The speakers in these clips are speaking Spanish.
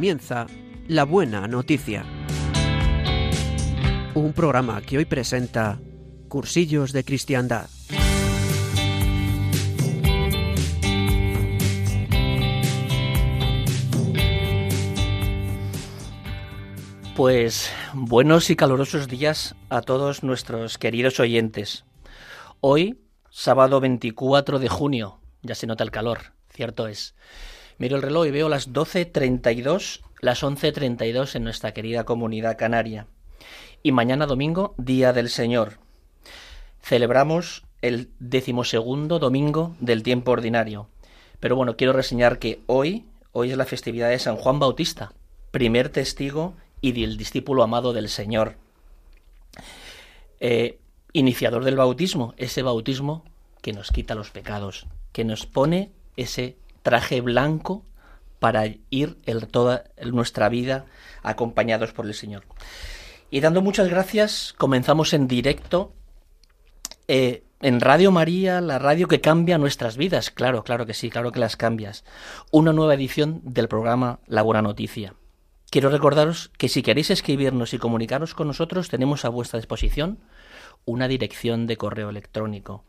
comienza La Buena Noticia. Un programa que hoy presenta Cursillos de Cristiandad. Pues buenos y calurosos días a todos nuestros queridos oyentes. Hoy, sábado 24 de junio, ya se nota el calor, cierto es. Miro el reloj y veo las 12.32, las 11.32 en nuestra querida comunidad canaria. Y mañana domingo, Día del Señor. Celebramos el decimosegundo domingo del tiempo ordinario. Pero bueno, quiero reseñar que hoy, hoy es la festividad de San Juan Bautista, primer testigo y del discípulo amado del Señor. Eh, iniciador del bautismo, ese bautismo que nos quita los pecados, que nos pone ese traje blanco para ir toda nuestra vida acompañados por el Señor. Y dando muchas gracias, comenzamos en directo eh, en Radio María, la radio que cambia nuestras vidas. Claro, claro que sí, claro que las cambias. Una nueva edición del programa La Buena Noticia. Quiero recordaros que si queréis escribirnos y comunicaros con nosotros, tenemos a vuestra disposición una dirección de correo electrónico.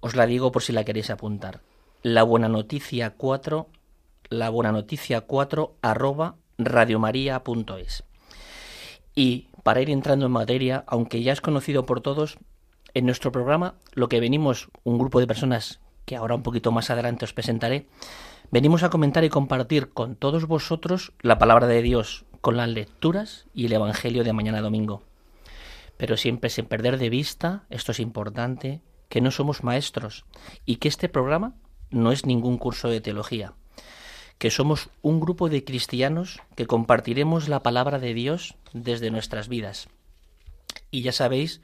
Os la digo por si la queréis apuntar. La buena noticia 4, la buena noticia 4 arroba radiomaria.es. Y para ir entrando en materia, aunque ya es conocido por todos, en nuestro programa lo que venimos, un grupo de personas que ahora un poquito más adelante os presentaré, venimos a comentar y compartir con todos vosotros la palabra de Dios, con las lecturas y el Evangelio de mañana domingo. Pero siempre sin perder de vista, esto es importante, que no somos maestros y que este programa no es ningún curso de teología, que somos un grupo de cristianos que compartiremos la palabra de Dios desde nuestras vidas. Y ya sabéis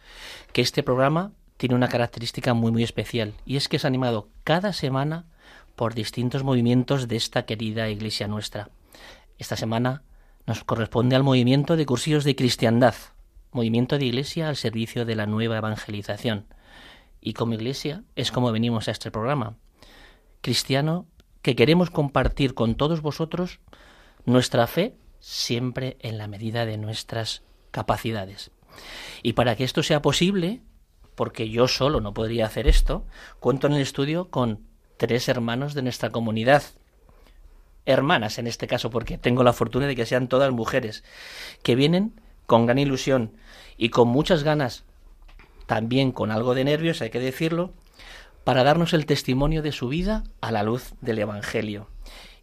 que este programa tiene una característica muy muy especial y es que es animado cada semana por distintos movimientos de esta querida iglesia nuestra. Esta semana nos corresponde al movimiento de cursillos de cristiandad, movimiento de iglesia al servicio de la nueva evangelización. Y como iglesia es como venimos a este programa. Cristiano que queremos compartir con todos vosotros nuestra fe siempre en la medida de nuestras capacidades. Y para que esto sea posible, porque yo solo no podría hacer esto, cuento en el estudio con tres hermanos de nuestra comunidad. Hermanas en este caso, porque tengo la fortuna de que sean todas mujeres, que vienen con gran ilusión y con muchas ganas, también con algo de nervios, hay que decirlo, para darnos el testimonio de su vida a la luz del Evangelio.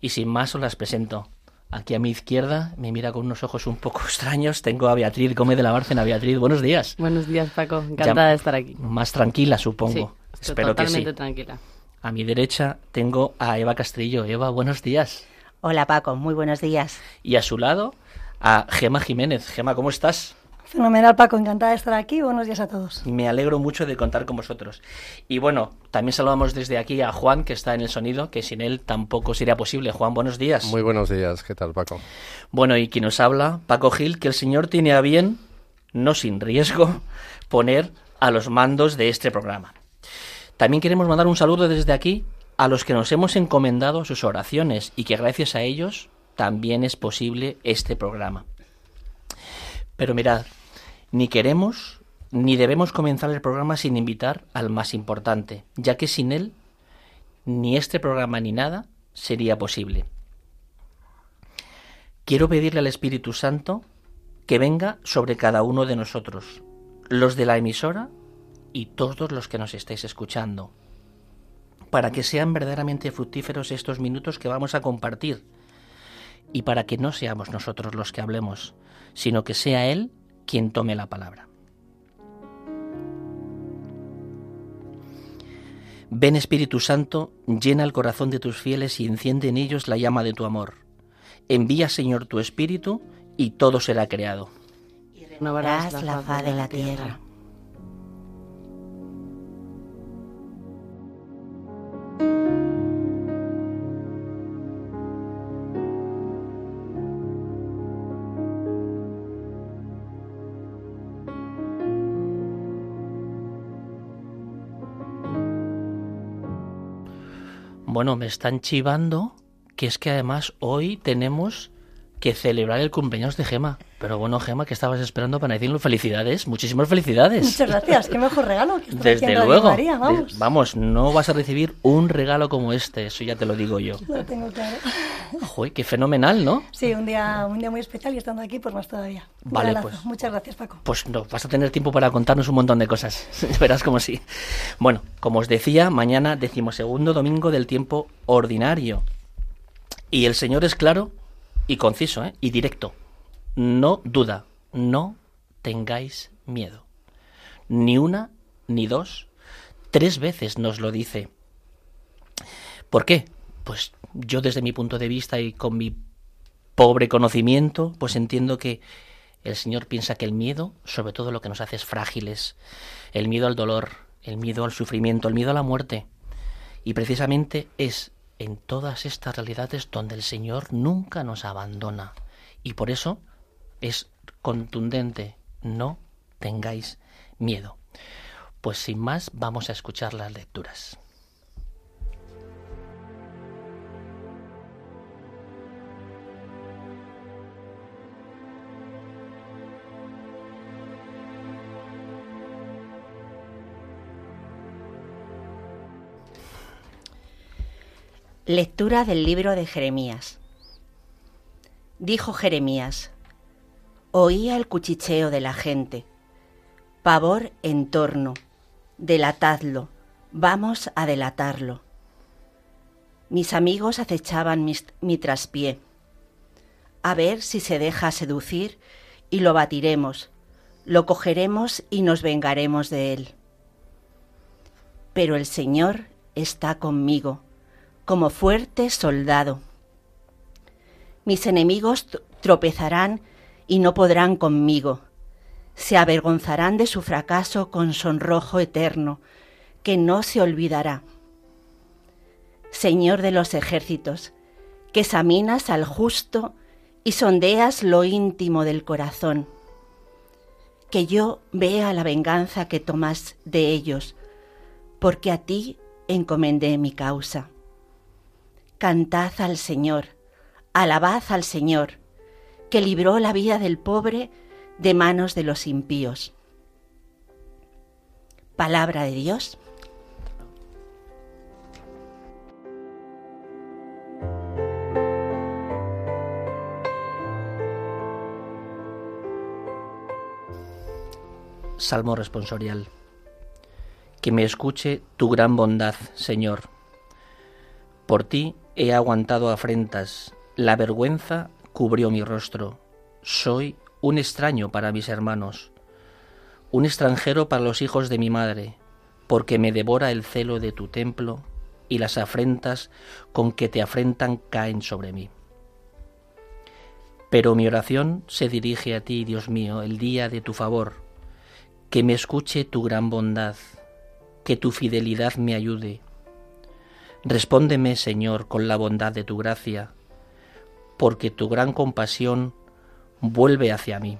Y sin más os las presento. Aquí a mi izquierda me mira con unos ojos un poco extraños. Tengo a Beatriz Gómez de la Bárcena. Beatriz, buenos días. Buenos días, Paco. Encantada de estar aquí. Más tranquila, supongo. Sí, Espero que sí. tranquila. A mi derecha tengo a Eva Castrillo. Eva, buenos días. Hola Paco, muy buenos días. Y a su lado a Gema Jiménez. Gema, ¿cómo estás? Fenomenal Paco, encantada de estar aquí. Buenos días a todos. Me alegro mucho de contar con vosotros. Y bueno, también saludamos desde aquí a Juan, que está en el sonido, que sin él tampoco sería posible. Juan, buenos días. Muy buenos días, ¿qué tal Paco? Bueno, y quien nos habla, Paco Gil, que el Señor tiene a bien, no sin riesgo, poner a los mandos de este programa. También queremos mandar un saludo desde aquí a los que nos hemos encomendado sus oraciones y que gracias a ellos también es posible este programa. Pero mirad, ni queremos ni debemos comenzar el programa sin invitar al más importante, ya que sin él ni este programa ni nada sería posible. Quiero pedirle al Espíritu Santo que venga sobre cada uno de nosotros, los de la emisora y todos los que nos estáis escuchando, para que sean verdaderamente fructíferos estos minutos que vamos a compartir y para que no seamos nosotros los que hablemos, sino que sea Él quien tome la palabra. Ven Espíritu Santo, llena el corazón de tus fieles y enciende en ellos la llama de tu amor. Envía Señor tu Espíritu y todo será creado. Y renovarás la faz de la tierra. Bueno, me están chivando que es que además hoy tenemos que celebrar el cumpleaños de Gema. Pero bueno, Gema, ¿qué estabas esperando para decirle felicidades? Muchísimas felicidades. Muchas gracias, qué mejor regalo que Desde luego. vamos. vamos, no vas a recibir un regalo como este, eso ya te lo digo yo. Lo tengo claro. Joder, qué fenomenal, ¿no? Sí, un día, un día muy especial y estando aquí, pues más todavía. vale, pues. Muchas gracias, Paco. Pues no, vas a tener tiempo para contarnos un montón de cosas. Verás como sí. Bueno, como os decía, mañana decimosegundo domingo del tiempo ordinario. Y el Señor es claro y conciso, ¿eh? Y directo. No duda, no tengáis miedo. Ni una, ni dos, tres veces nos lo dice. ¿Por qué? Pues yo desde mi punto de vista y con mi pobre conocimiento, pues entiendo que el Señor piensa que el miedo, sobre todo lo que nos hace es frágiles, el miedo al dolor, el miedo al sufrimiento, el miedo a la muerte. Y precisamente es en todas estas realidades donde el Señor nunca nos abandona. Y por eso es contundente, no tengáis miedo. Pues sin más, vamos a escuchar las lecturas. Lectura del libro de Jeremías. Dijo Jeremías, oía el cuchicheo de la gente, pavor en torno, delatadlo, vamos a delatarlo. Mis amigos acechaban mi traspié, a ver si se deja seducir y lo batiremos, lo cogeremos y nos vengaremos de él. Pero el Señor está conmigo como fuerte soldado. Mis enemigos tropezarán y no podrán conmigo. Se avergonzarán de su fracaso con sonrojo eterno, que no se olvidará. Señor de los ejércitos, que examinas al justo y sondeas lo íntimo del corazón. Que yo vea la venganza que tomas de ellos, porque a ti encomendé mi causa. Cantad al Señor, alabad al Señor, que libró la vida del pobre de manos de los impíos. Palabra de Dios. Salmo responsorial. Que me escuche tu gran bondad, Señor. Por ti He aguantado afrentas, la vergüenza cubrió mi rostro. Soy un extraño para mis hermanos, un extranjero para los hijos de mi madre, porque me devora el celo de tu templo y las afrentas con que te afrentan caen sobre mí. Pero mi oración se dirige a ti, Dios mío, el día de tu favor, que me escuche tu gran bondad, que tu fidelidad me ayude, Respóndeme, Señor, con la bondad de tu gracia, porque tu gran compasión vuelve hacia mí.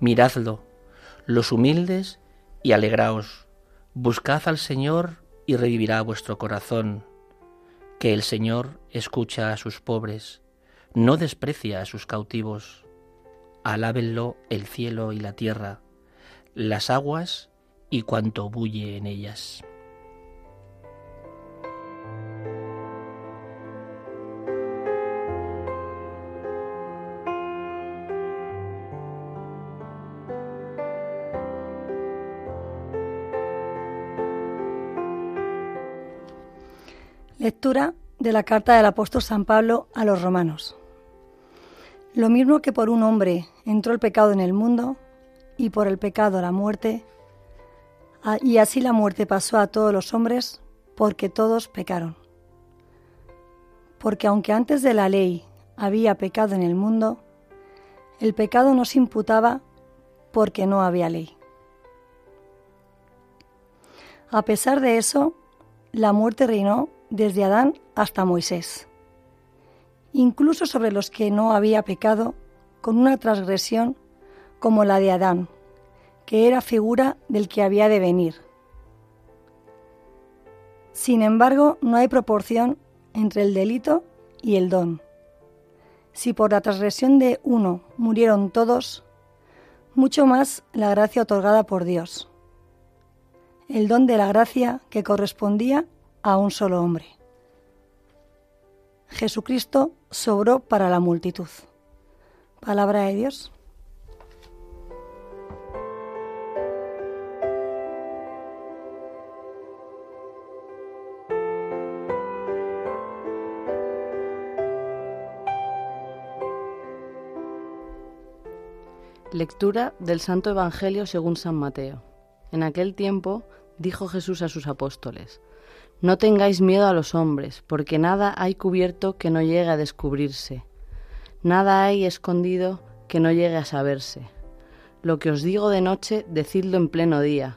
Miradlo, los humildes, y alegraos. Buscad al Señor y revivirá vuestro corazón, que el Señor escucha a sus pobres, no desprecia a sus cautivos. Alábenlo el cielo y la tierra, las aguas y cuanto bulle en ellas. Lectura de la carta del apóstol San Pablo a los romanos. Lo mismo que por un hombre entró el pecado en el mundo y por el pecado la muerte, y así la muerte pasó a todos los hombres porque todos pecaron. Porque aunque antes de la ley había pecado en el mundo, el pecado no se imputaba porque no había ley. A pesar de eso, la muerte reinó desde Adán hasta Moisés, incluso sobre los que no había pecado con una transgresión como la de Adán, que era figura del que había de venir. Sin embargo, no hay proporción entre el delito y el don. Si por la transgresión de uno murieron todos, mucho más la gracia otorgada por Dios, el don de la gracia que correspondía a un solo hombre. Jesucristo sobró para la multitud. Palabra de Dios. Lectura del Santo Evangelio según San Mateo. En aquel tiempo dijo Jesús a sus apóstoles, No tengáis miedo a los hombres, porque nada hay cubierto que no llegue a descubrirse, nada hay escondido que no llegue a saberse. Lo que os digo de noche, decidlo en pleno día,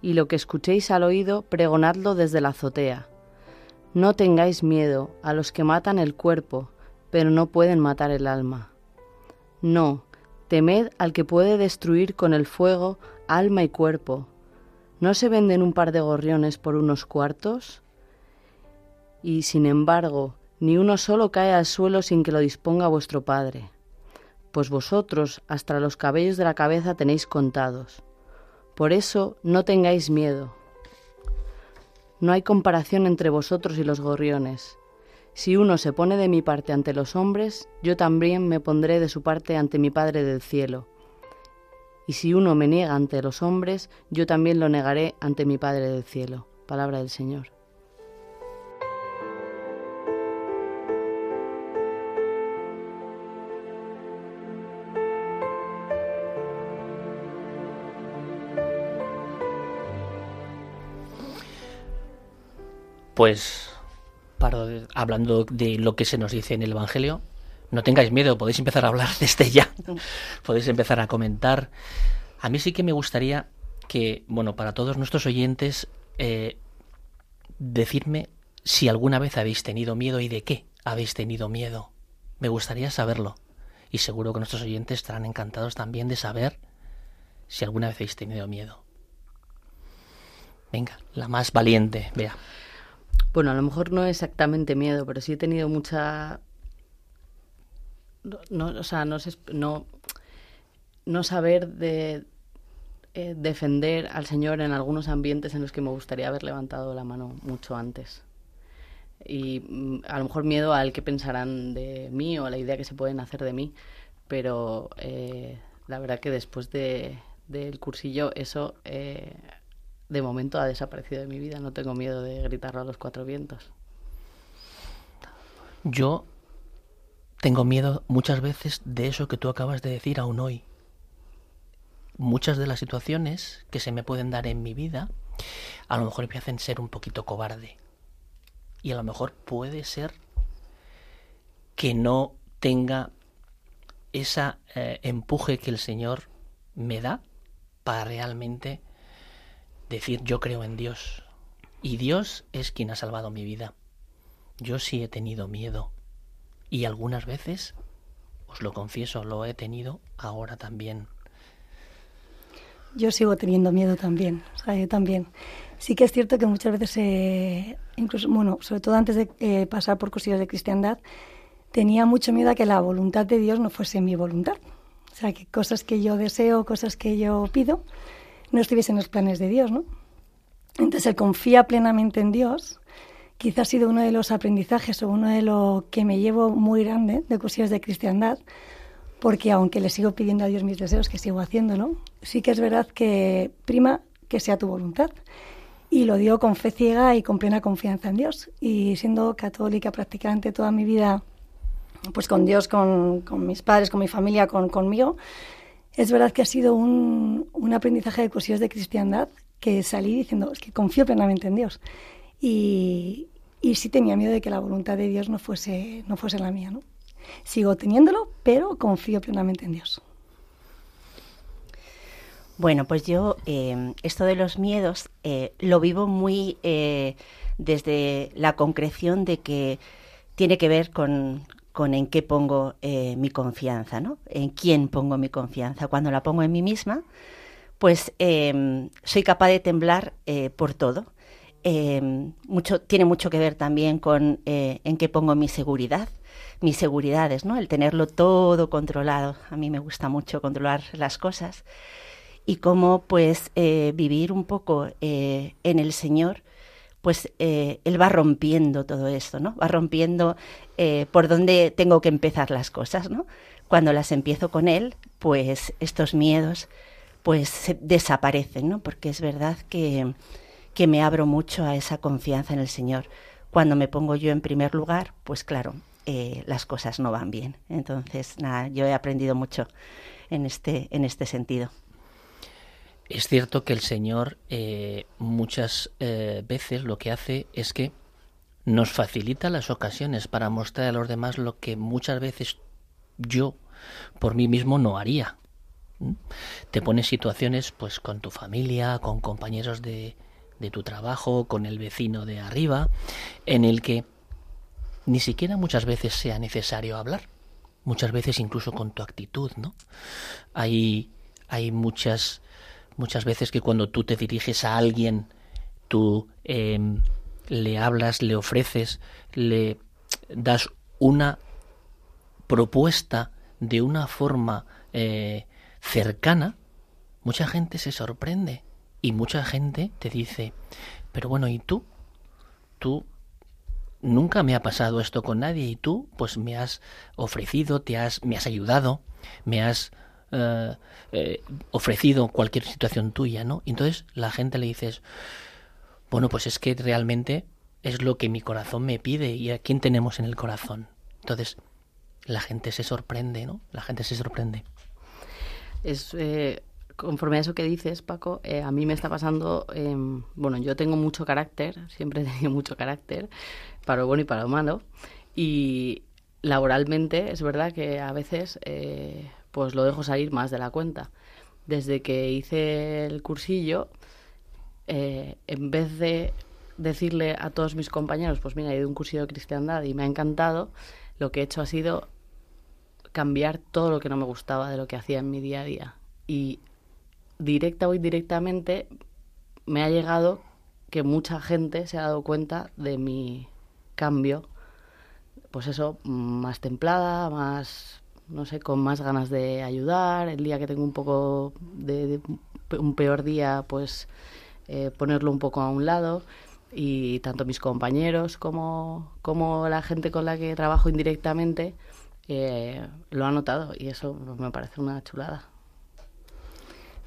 y lo que escuchéis al oído, pregonadlo desde la azotea. No tengáis miedo a los que matan el cuerpo, pero no pueden matar el alma. No, Temed al que puede destruir con el fuego alma y cuerpo. ¿No se venden un par de gorriones por unos cuartos? Y, sin embargo, ni uno solo cae al suelo sin que lo disponga vuestro Padre. Pues vosotros hasta los cabellos de la cabeza tenéis contados. Por eso no tengáis miedo. No hay comparación entre vosotros y los gorriones. Si uno se pone de mi parte ante los hombres, yo también me pondré de su parte ante mi Padre del cielo. Y si uno me niega ante los hombres, yo también lo negaré ante mi Padre del cielo. Palabra del Señor. Pues hablando de lo que se nos dice en el Evangelio, no tengáis miedo, podéis empezar a hablar desde ya, podéis empezar a comentar. A mí sí que me gustaría que, bueno, para todos nuestros oyentes, eh, decirme si alguna vez habéis tenido miedo y de qué habéis tenido miedo. Me gustaría saberlo. Y seguro que nuestros oyentes estarán encantados también de saber si alguna vez habéis tenido miedo. Venga, la más valiente, vea. Bueno, a lo mejor no exactamente miedo, pero sí he tenido mucha... No, o sea, no, no, no saber de eh, defender al Señor en algunos ambientes en los que me gustaría haber levantado la mano mucho antes. Y mm, a lo mejor miedo al que pensarán de mí o a la idea que se pueden hacer de mí, pero eh, la verdad que después de, del cursillo eso eh, de momento ha desaparecido de mi vida. No tengo miedo de gritarlo a los cuatro vientos. Yo tengo miedo muchas veces de eso que tú acabas de decir aún hoy. Muchas de las situaciones que se me pueden dar en mi vida a lo mejor me hacen ser un poquito cobarde. Y a lo mejor puede ser que no tenga ese eh, empuje que el Señor me da para realmente decir yo creo en Dios. Y Dios es quien ha salvado mi vida. Yo sí he tenido miedo. Y algunas veces, os lo confieso, lo he tenido ahora también. Yo sigo teniendo miedo también, yo también. Sí que es cierto que muchas veces, eh, incluso, bueno, sobre todo antes de eh, pasar por cosillas de cristiandad, tenía mucho miedo a que la voluntad de Dios no fuese mi voluntad. O sea, que cosas que yo deseo, cosas que yo pido, no estuviese en los planes de Dios, ¿no? Entonces, el confía plenamente en Dios quizás ha sido uno de los aprendizajes o uno de lo que me llevo muy grande de cursillos de cristiandad, porque aunque le sigo pidiendo a Dios mis deseos, que sigo haciéndolo, sí que es verdad que prima que sea tu voluntad. Y lo digo con fe ciega y con plena confianza en Dios. Y siendo católica practicante toda mi vida, pues con Dios, con, mis padres, con mi familia, con, conmigo, es verdad que ha sido un, un aprendizaje de cursillos de cristiandad que salí diciendo, que confío plenamente en Dios. Y, y sí tenía miedo de que la voluntad de Dios no fuese, no fuese la mía, ¿no? Sigo teniéndolo, pero confío plenamente en Dios. Bueno, pues yo eh, esto de los miedos eh, lo vivo muy eh, desde la concreción de que tiene que ver con, con en qué pongo eh, mi confianza, ¿no? En quién pongo mi confianza. Cuando la pongo en mí misma, pues em, soy capaz de temblar eh, por todo. Em, mucho, tiene mucho que ver también con eh, en qué pongo mi seguridad. mis seguridades, ¿no? El tenerlo todo controlado. A mí me gusta mucho controlar las cosas. Y cómo, pues, vivir un poco en el Señor, pues eh, Él va rompiendo todo esto, ¿no? Va rompiendo por dónde tengo que empezar las cosas, ¿no? Cuando las empiezo con Él, pues estos miedos, pues desaparecen, ¿no? Porque es verdad que, que me abro mucho a esa confianza en el Señor. Cuando me pongo yo en primer lugar, pues claro, eh, las cosas no van bien. Entonces, nada, yo he aprendido mucho en este, en este sentido. Es cierto que el Señor eh, muchas eh, veces lo que hace es que nos facilita las ocasiones para mostrar a los demás lo que muchas veces yo por mí mismo no haría. Te pones situaciones pues con tu familia, con compañeros de, de tu trabajo, con el vecino de arriba, en el que ni siquiera muchas veces sea necesario hablar. Muchas veces incluso con tu actitud, ¿no? Hay, hay muchas, muchas veces que cuando tú te diriges a alguien, tú em, le hablas, le ofreces, le das una propuesta de una forma eh, cercana, mucha gente se sorprende y mucha gente te dice, pero bueno, ¿y tú? Tú nunca me ha pasado esto con nadie y tú pues me has ofrecido, te has, me has ayudado, me has eh, eh, ofrecido cualquier situación tuya, ¿no? entonces la gente le dices, bueno, pues es que realmente es lo que mi corazón me pide y a quién tenemos en el corazón. Entonces la gente se sorprende, ¿no? La gente se sorprende. Es eh, conforme a eso que dices, Paco, a mí me está pasando, em, bueno, yo tengo mucho carácter, siempre he tenido mucho carácter, para lo bueno y para lo malo, y laboralmente es verdad que a veces pues lo dejo salir más de la cuenta. Desde que hice el cursillo, eh, en vez de decirle a todos mis compañeros, pues mira, he ido un cursillo de cristiandad y me ha encantado, lo que he hecho ha sido cambiar todo lo que no me gustaba de lo que hacía en mi día a día. Y directa o indirectamente me ha llegado que mucha gente se ha dado cuenta de mi cambio, pues eso, más templada, más, no sé, con más ganas de ayudar, el día que tengo un poco de, un peor día, pues eh, ponerlo un poco a un lado y tanto mis compañeros como, como la gente con la que trabajo indirectamente eh, lo ha notado y eso me parece una chulada.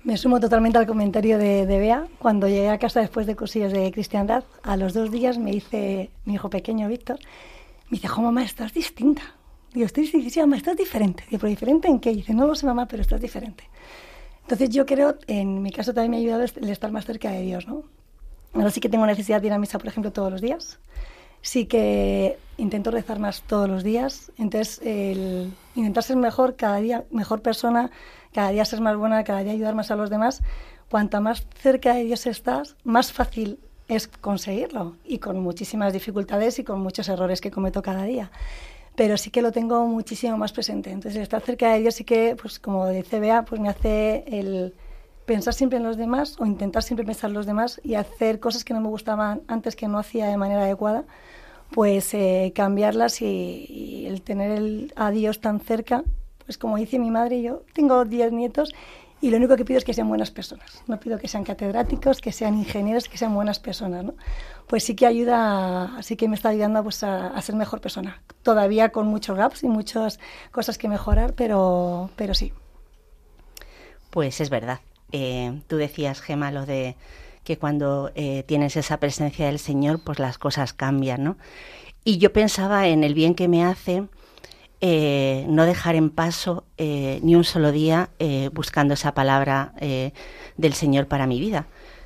Me sumo totalmente al comentario de, Bea. Cuando llegué a casa después de cursillos de cristiandad, a los dos días me dice mi hijo pequeño, Víctor, me dice, jo, mamá, estás distinta. Digo, estoy distinta, mamá, estás diferente. Digo, ¿pero diferente en qué? dice, no lo sé, mamá, pero estás diferente. Entonces yo creo, en mi caso también me ha ayudado el estar más cerca de Dios, ¿no? Ahora sí que tengo necesidad de ir a misa, por ejemplo, todos los días. Sí que intento rezar más todos los días. Entonces, intentar ser mejor, cada día mejor persona, cada día ser más buena, cada día ayudar más a los demás, cuanto más cerca de Dios estás, más fácil es conseguirlo y con muchísimas dificultades y con muchos errores que cometo cada día. Pero sí que lo tengo muchísimo más presente. Entonces, estar cerca de Dios sí que, pues como dice Bea, pues me hace el pensar siempre en los demás o intentar siempre pensar en los demás y hacer cosas que no me gustaban antes que no hacía de manera adecuada, pues eh, cambiarlas y, el tener el, a Dios tan cerca pues como dice mi madre, yo tengo 10 nietos y lo único que pido es que sean buenas personas. No pido que sean catedráticos, que sean ingenieros, que sean buenas personas, ¿no? Pues sí que ayuda, sí que me está ayudando pues, a, ser mejor persona. Todavía con muchos gaps y muchas cosas que mejorar, pero, pero sí. Pues es verdad. Eh, tú decías, Gema, lo de que cuando eh, tienes esa presencia del Señor, pues las cosas cambian, ¿no? Y yo pensaba en el bien que me hace eh, no dejar en paso ni un solo día buscando esa palabra del Señor para mi vida,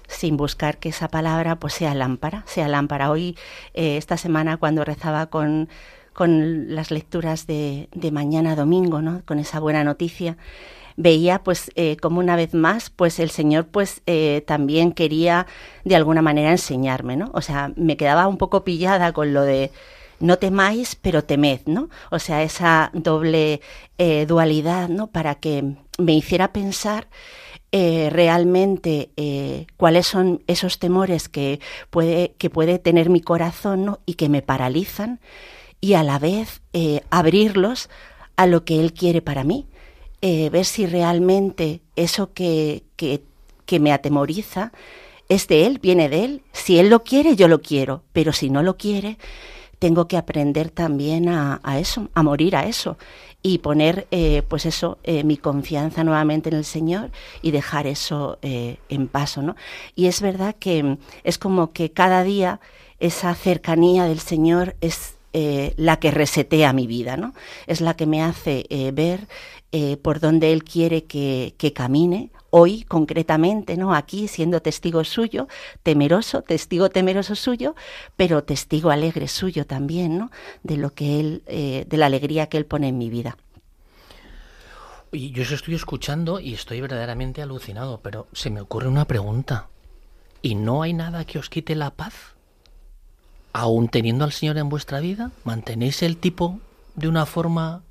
sin buscar que esa palabra pues sea lámpara, sea lámpara. Hoy, esta semana, cuando rezaba con, con las lecturas de, de, mañana domingo, ¿no? con esa buena noticia, veía pues como una vez más pues el Señor pues también quería de alguna manera enseñarme, ¿no? O sea, me quedaba un poco pillada con lo de no temáis, pero temed, ¿no? O sea, esa doble eh, dualidad, ¿no? Para que me hiciera pensar eh, realmente eh, cuáles son esos temores que puede, que puede tener mi corazón ¿no? y que me paralizan y a la vez eh, abrirlos a lo que Él quiere para mí. Ver si realmente eso que, que, que me atemoriza es de Él, viene de Él. Si Él lo quiere, yo lo quiero, pero si no lo quiere, tengo que aprender también a, eso, a morir a eso y poner, eh, pues eso, eh, mi confianza nuevamente en el Señor y dejar eso eh, en paso, ¿no? Y es verdad que mm, es como que cada día esa cercanía del Señor es la que resetea mi vida, ¿no? Es la que me hace ver por dónde Él quiere que camine, hoy concretamente, ¿no? Aquí siendo testigo suyo, temeroso, testigo temeroso suyo, pero testigo alegre suyo también, ¿no? De lo que él, eh, de la alegría que él pone en mi vida. Y yo os estoy escuchando y estoy verdaderamente alucinado, pero se me ocurre una pregunta. ¿Y no hay nada que os quite la paz? ¿Aún teniendo al Señor en vuestra vida? ¿Mantenéis el tipo de una forma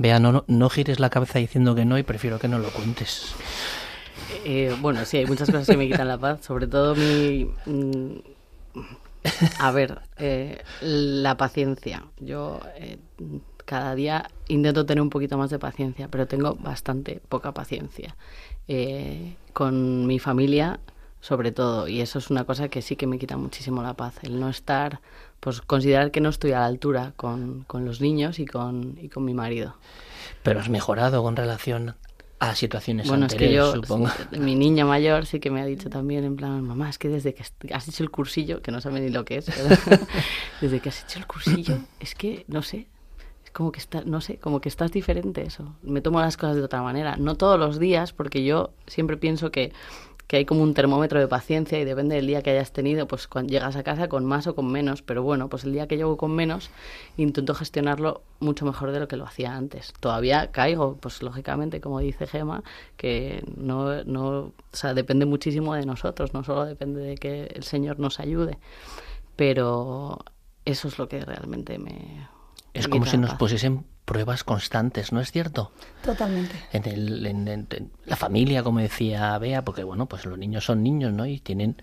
Vea, no, no, gires la cabeza diciendo que no y prefiero que no lo cuentes. Eh, bueno, sí, hay muchas cosas que me quitan la paz, sobre todo mi... Mm, a ver, eh, la paciencia. Yo eh, cada día intento tener un poquito más de paciencia, pero tengo bastante poca paciencia. con mi familia, sobre todo, y eso es una cosa que sí que me quita muchísimo la paz, el no estar pues considerar que no estoy a la altura con, con los niños y con, y con mi marido. Pero has mejorado con relación a situaciones bueno, anteriores, es que yo, supongo. Mi niña mayor sí que me ha dicho también, en plan, mamá, es que desde que has hecho el cursillo, que no sabe ni lo que es, desde que has hecho el cursillo, es que, no sé, es como que está, no sé, como que estás diferente eso. Me tomo las cosas de otra manera. No todos los días, porque yo siempre pienso que que hay como un termómetro de paciencia y depende del día que hayas tenido, pues cuando llegas a casa con más o con menos, pero bueno, pues el día que llego con menos intento gestionarlo mucho mejor de lo que lo hacía antes. Todavía caigo, pues lógicamente, como dice Gema, que no, no, o sea, depende muchísimo de nosotros, no solo depende de que el Señor nos ayude, pero eso es lo que realmente me... Es como si nos pusiesen pruebas constantes, ¿no es cierto? Totalmente. En, el, en, la familia, como decía Bea, porque bueno, pues los niños son niños, ¿no? Y tienen,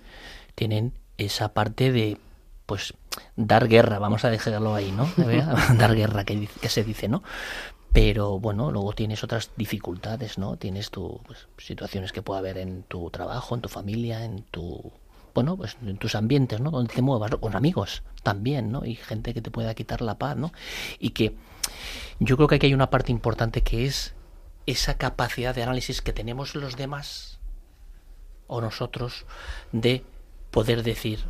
tienen esa parte de, pues, dar guerra, vamos a dejarlo ahí, ¿no? dar guerra, que, que se dice, ¿no? pero bueno, luego tienes otras dificultades, ¿no? Tienes tu pues, situaciones que puede haber en tu trabajo, en tu familia, en tu bueno, pues en tus ambientes, ¿no? Donde te muevas, con amigos también, ¿no? Y gente que te pueda quitar la paz, ¿no? Y que yo creo que aquí hay una parte importante que es esa capacidad de análisis que tenemos los demás o nosotros de poder decir,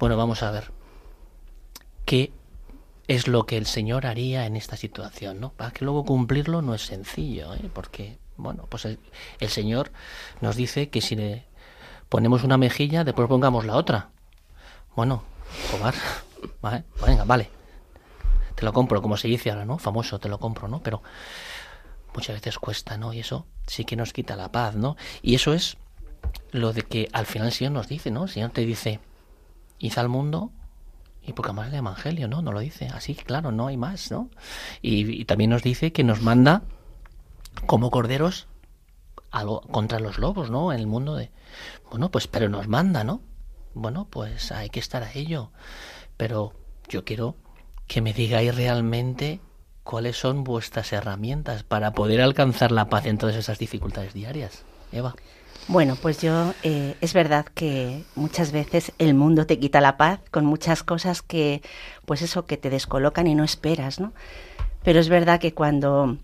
bueno, vamos a ver, ¿qué es lo que el Señor haría en esta situación, ¿no? Para que luego cumplirlo no es sencillo, ¿eh? porque, bueno, pues el, el Señor nos dice que si le ponemos una mejilla, después pongamos la otra. Bueno, cobar, ¿vale? Venga, vale. Te lo compro, como se dice ahora, ¿no? Famoso, te lo compro, ¿no? Pero muchas veces cuesta, ¿no? Y eso sí que nos quita la paz, ¿no? Y eso es lo de que al final el Señor nos dice, ¿no? El Señor te dice, id al mundo y porque más el Evangelio, ¿no? No lo dice así, claro, no hay más, ¿no? Y, también nos dice que nos manda como corderos contra los lobos, ¿no? En el mundo de, bueno, pues pero nos manda, ¿no? Bueno, pues hay que estar a ello. Pero yo quiero que me digáis realmente cuáles son vuestras herramientas para poder alcanzar la paz en todas esas dificultades diarias. Eva. Bueno, pues yo, eh, es verdad que muchas veces el mundo te quita la paz con muchas cosas que, pues eso, que te descolocan y no esperas, ¿no? Pero es verdad que cuando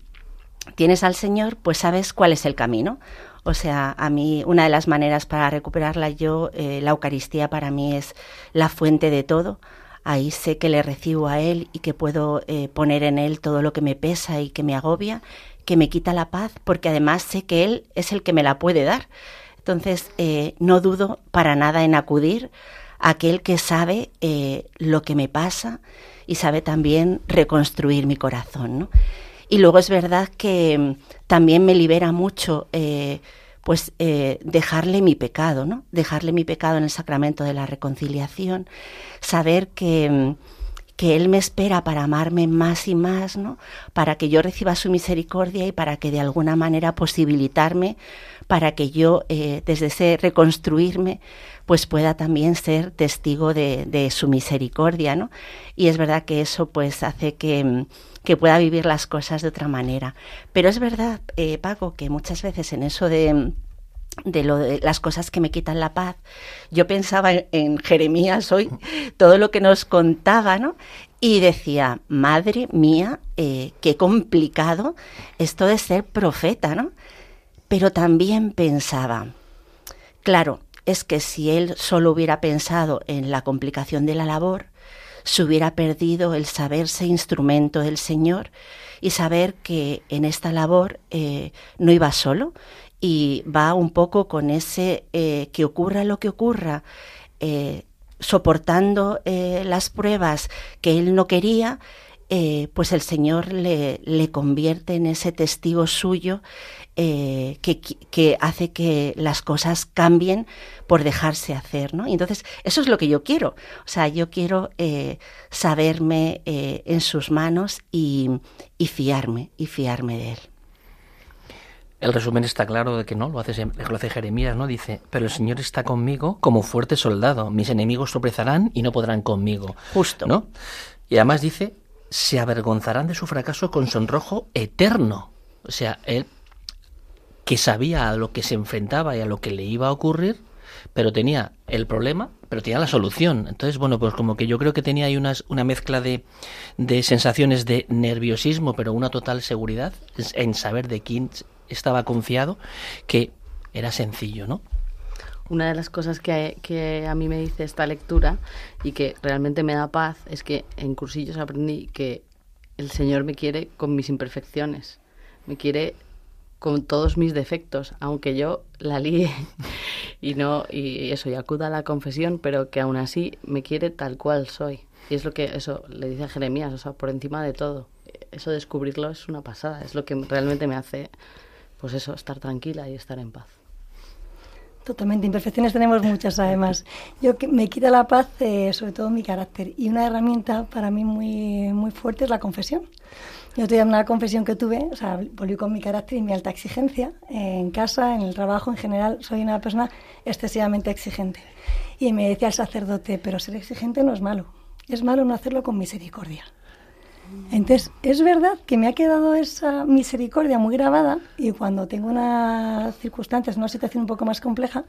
tienes al Señor, pues sabes cuál es el camino. O sea, a mí una de las maneras para recuperarla yo, eh, la Eucaristía para mí es la fuente de todo. Ahí sé que le recibo a Él y que puedo eh, poner en Él todo lo que me pesa y que me agobia, que me quita la paz, porque además sé que Él es el que me la puede dar. Entonces, eh, no dudo para nada en acudir a aquel que sabe lo que me pasa y sabe también reconstruir mi corazón. ¿no? Y luego es verdad que mm, también me libera mucho eh, pues eh, dejarle mi pecado, ¿no? Dejarle mi pecado en el sacramento de la reconciliación, saber que, mm, que Él me espera para amarme más y más, ¿no? Para que yo reciba su misericordia y para que de alguna manera posibilitarme, para que yo eh, desde ese reconstruirme, pues pueda también ser testigo de, de, su misericordia, ¿no? Y es verdad que eso pues hace que, que pueda vivir las cosas de otra manera. Pero es verdad, eh, Paco, que muchas veces en eso de de, lo de las cosas que me quitan la paz. Yo pensaba en, Jeremías hoy, todo lo que nos contaba, ¿no? Y decía, madre mía, eh, qué complicado esto de ser profeta, ¿no? Pero también pensaba, claro, es que si él solo hubiera pensado en la complicación de la labor, se hubiera perdido el saberse instrumento del Señor y saber que en esta labor eh, no iba solo y va un poco con ese eh, que ocurra lo que ocurra, eh, soportando eh, las pruebas que él no quería, pues el Señor le, le, convierte en ese testigo suyo que, que, hace que las cosas cambien por dejarse hacer, ¿no? Y entonces, eso es lo que yo quiero. O sea, yo quiero saberme en sus manos y, y fiarme, y fiarme de él. El resumen está claro de que no, lo hace, lo hace Jeremías, ¿no? Dice, pero el Señor está conmigo como fuerte soldado, mis enemigos tropezarán y no podrán conmigo. Justo. ¿No? Y además dice, se avergonzarán de su fracaso con sonrojo eterno. O sea, él que sabía a lo que se enfrentaba y a lo que le iba a ocurrir, pero tenía el problema, pero tenía la solución. Entonces, bueno, pues como que yo creo que tenía ahí unas, una mezcla de, de sensaciones de nerviosismo, pero una total seguridad en saber de quién estaba confiado, que era sencillo, ¿no? Una de las cosas que, que, a mí me dice esta lectura y que realmente me da paz es que en cursillos aprendí que el Señor me quiere con mis imperfecciones, me quiere con todos mis defectos, aunque yo la líe y no y eso y acuda a la confesión, pero que aún así me quiere tal cual soy. Y es lo que eso le dice a Jeremías, o sea, por encima de todo. Eso descubrirlo es una pasada, es lo que realmente me hace pues eso, estar tranquila y estar en paz. Totalmente, imperfecciones tenemos muchas además. Yo me quita la paz, eh, sobre todo mi carácter. Y una herramienta para mí muy, muy fuerte es la confesión. Yo tuve una confesión que tuve, o sea, volví con mi carácter y mi alta exigencia. en casa, en el trabajo en general, soy una persona excesivamente exigente. Y me decía el sacerdote, pero ser exigente no es malo. Es malo no hacerlo con misericordia. Entonces, es verdad que me ha quedado esa misericordia muy grabada y cuando tengo unas circunstancias, una situación un poco más compleja,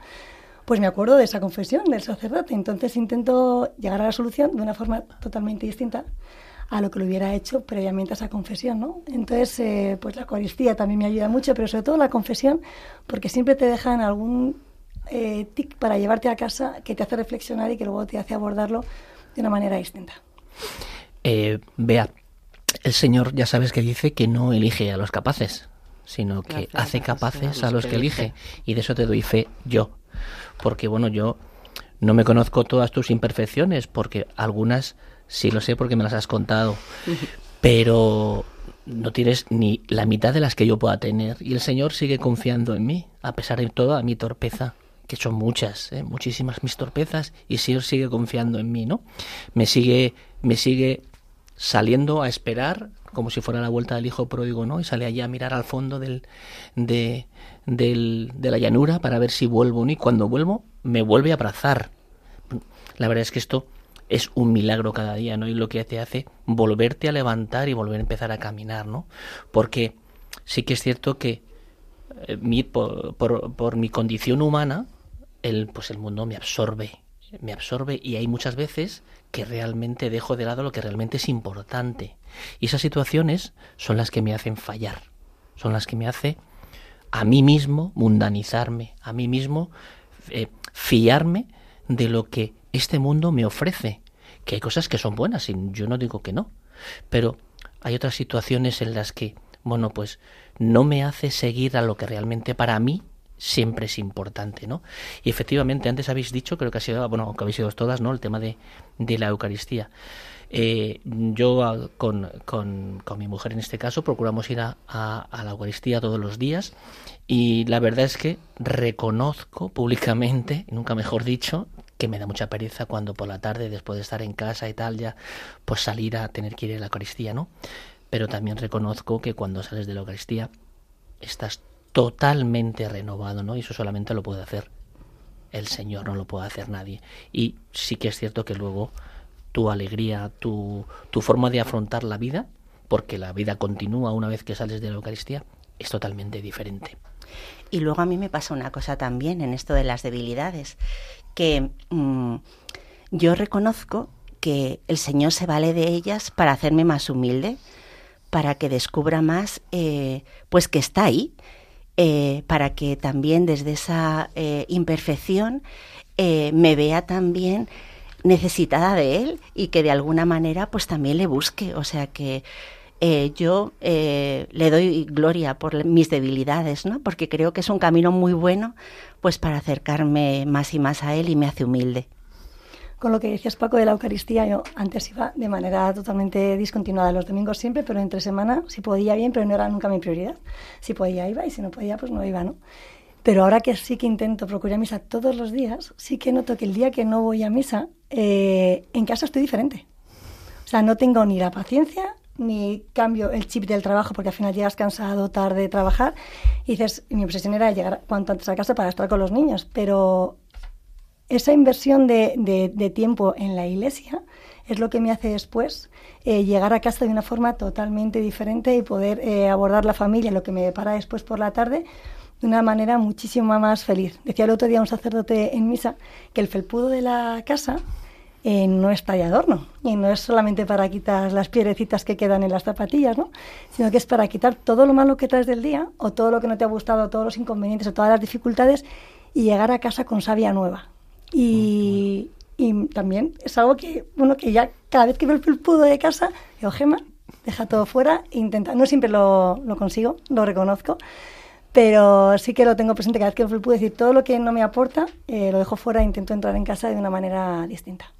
pues me acuerdo de esa confesión del sacerdote. Entonces intento llegar a la solución de una forma totalmente distinta a lo que lo hubiera hecho previamente a esa confesión, ¿no? Entonces, eh, pues la Eucaristía también me ayuda mucho, pero sobre todo la confesión, porque siempre te dejan algún eh, tic para llevarte a casa que te hace reflexionar y que luego te hace abordarlo de una manera distinta. Eh, el Señor ya sabes que dice que no elige a los capaces, sino que hace capaces a los que elige. Y de eso te doy fe yo. Porque bueno, yo no me conozco todas tus imperfecciones, porque algunas sí lo sé porque me las has contado. Pero no tienes ni la mitad de las que yo pueda tener. Y el Señor sigue confiando en mí, a pesar de toda mi torpeza que son muchas, ¿eh? muchísimas mis torpezas, y el Señor sigue confiando en mí, ¿no? Me sigue, me sigue saliendo a esperar como si fuera la vuelta del hijo pródigo, ¿no? Y sale allá a mirar al fondo del, de, del, de la llanura para ver si vuelvo, ¿no? Y cuando vuelvo, me vuelve a abrazar. La verdad es que esto es un milagro cada día, ¿no? Y lo que te hace volverte a levantar y volver a empezar a caminar, ¿no? Porque sí que es cierto que eh, por, por, por, mi condición humana, el, pues el mundo me absorbe, me absorbe y hay muchas veces que realmente dejo de lado lo que realmente es importante. Y esas situaciones son las que me hacen fallar, son las que me hacen a mí mismo mundanizarme, a mí mismo eh, fiarme de lo que este mundo me ofrece. Que hay cosas que son buenas, y yo no digo que no, pero hay otras situaciones en las que, bueno, pues no me hace seguir a lo que realmente para mí siempre es importante, ¿no? Y efectivamente, antes habéis dicho, creo que ha sido, bueno, que habéis sido todas, ¿no? El tema de, de la Eucaristía. Eh, yo ah, con, con, con, mi mujer en este caso procuramos ir a, a, la Eucaristía todos los días y la verdad es que reconozco públicamente, nunca mejor dicho, que me da mucha pereza cuando por la tarde, después de estar en casa y tal, ya, pues salir a tener que ir a la Eucaristía, ¿no? Pero también reconozco que cuando sales de la Eucaristía estás totalmente renovado, ¿no? Y eso solamente lo puede hacer el Señor, no lo puede hacer nadie. Y sí que es cierto que luego tu alegría, tu, tu forma de afrontar la vida, porque la vida continúa una vez que sales de la Eucaristía, es totalmente diferente. Y luego a mí me pasa una cosa también en esto de las debilidades, que mm, yo reconozco que el Señor se vale de ellas para hacerme más humilde, para que descubra más, eh, pues que está ahí, eh, para que también desde esa eh, imperfección me vea también necesitada de Él y que de alguna manera pues también le busque. O sea que yo le doy gloria por mis debilidades, ¿no? Porque creo que es un camino muy bueno pues para acercarme más y más a Él y me hace humilde. Con lo que decías Paco de la Eucaristía, yo antes iba de manera totalmente discontinuada los domingos siempre, pero entre semana si podía bien, pero no era nunca mi prioridad. Si podía iba y si no podía pues no iba, ¿no? Pero ahora que sí que intento procurar misa todos los días, sí que noto que el día que no voy a misa, eh, en casa estoy diferente. O sea, no tengo ni la paciencia ni cambio el chip del trabajo porque al final llegas cansado, tarde de trabajar y dices, mi obsesión era llegar cuanto antes a casa para estar con los niños, pero esa inversión de, de, tiempo en la iglesia es lo que me hace después eh, llegar a casa de una forma totalmente diferente y poder eh, abordar la familia, lo que me depara después por la tarde, de una manera muchísimo más feliz. Decía el otro día un sacerdote en misa que el felpudo de la casa eh, no es para adorno y no es solamente para quitar las piedrecitas que quedan en las zapatillas, ¿no? sino que es para quitar todo lo malo que traes del día o todo lo que no te ha gustado, todos los inconvenientes o todas las dificultades y llegar a casa con savia nueva. Y, y también es algo que, bueno, que ya cada vez que veo el pulpudo de casa, digo, Gema, deja todo fuera e intenta. No siempre lo, lo consigo, lo reconozco, pero sí que lo tengo presente cada vez que veo el decir todo lo que no me aporta, eh, lo dejo fuera e intento entrar en casa de una manera distinta.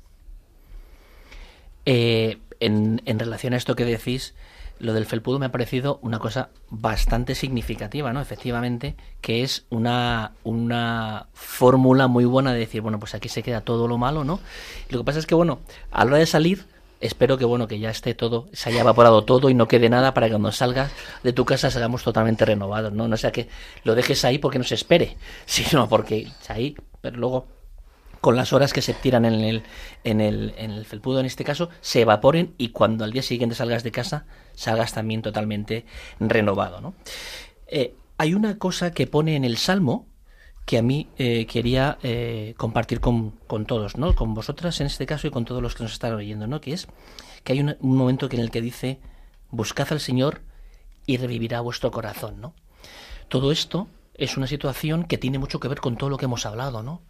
Eh, en, en, relación a esto que decís, lo del felpudo me ha parecido una cosa bastante significativa, ¿no? Efectivamente, que es una, una fórmula muy buena de decir, bueno, pues aquí se queda todo lo malo, ¿no? lo que pasa es que, bueno, a la hora de salir, espero que, bueno, que ya esté todo, se haya evaporado todo y no quede nada para que cuando salgas de tu casa salgamos totalmente renovados, ¿no? No sea que lo dejes ahí porque no se espere, sino porque ahí, pero luego con las horas que se tiran en el, en el, en el felpudo en este caso, se evaporen y cuando al día siguiente salgas de casa, salgas también totalmente renovado. ¿no? Eh, hay una cosa que pone en el Salmo que a mí eh, quería eh, compartir con, con, todos, ¿no? con vosotras en este caso y con todos los que nos están oyendo, ¿no? que es que hay un, un momento en el que dice, buscad al Señor y revivirá vuestro corazón. ¿no? Todo esto es una situación que tiene mucho que ver con todo lo que hemos hablado, ¿no?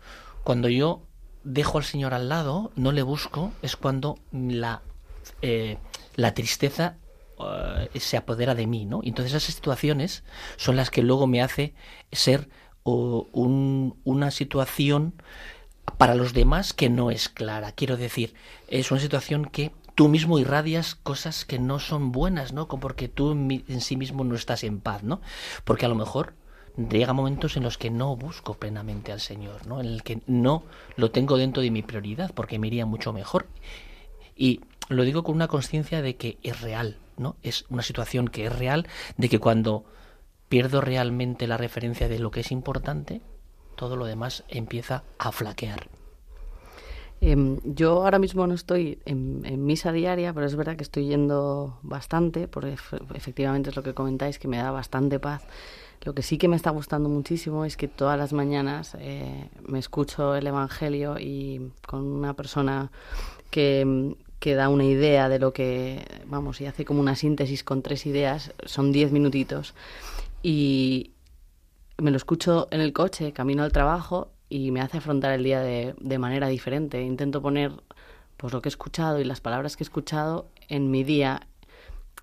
Cuando yo dejo al Señor al lado, no le busco, es cuando la, eh, la tristeza eh, se apodera de mí, ¿no? Entonces esas situaciones son las que luego me hace ser una situación para los demás que no es clara. Quiero decir, es una situación que tú mismo irradias cosas que no son buenas, ¿no? Porque tú en sí mismo no estás en paz, ¿no? Porque a lo mejor llega momentos en los que no busco plenamente al Señor, ¿no? En el que no lo tengo dentro de mi prioridad, porque me iría mucho mejor. Y lo digo con una conciencia de que es real, ¿no? Es una situación que es real, de que cuando pierdo realmente la referencia de lo que es importante, todo lo demás empieza a flaquear. Em, yo ahora mismo no estoy en, misa diaria, pero es verdad que estoy yendo bastante, porque efectivamente es lo que comentáis, que me da bastante paz. Lo que sí que me está gustando muchísimo es que todas las mañanas eh, me escucho el Evangelio y con una persona que, que da una idea de lo que, vamos, y hace como una síntesis con tres ideas, son diez minutitos. Y me lo escucho en el coche, camino al trabajo y me hace afrontar el día de, de manera diferente. Intento poner pues lo que he escuchado y las palabras que he escuchado en mi día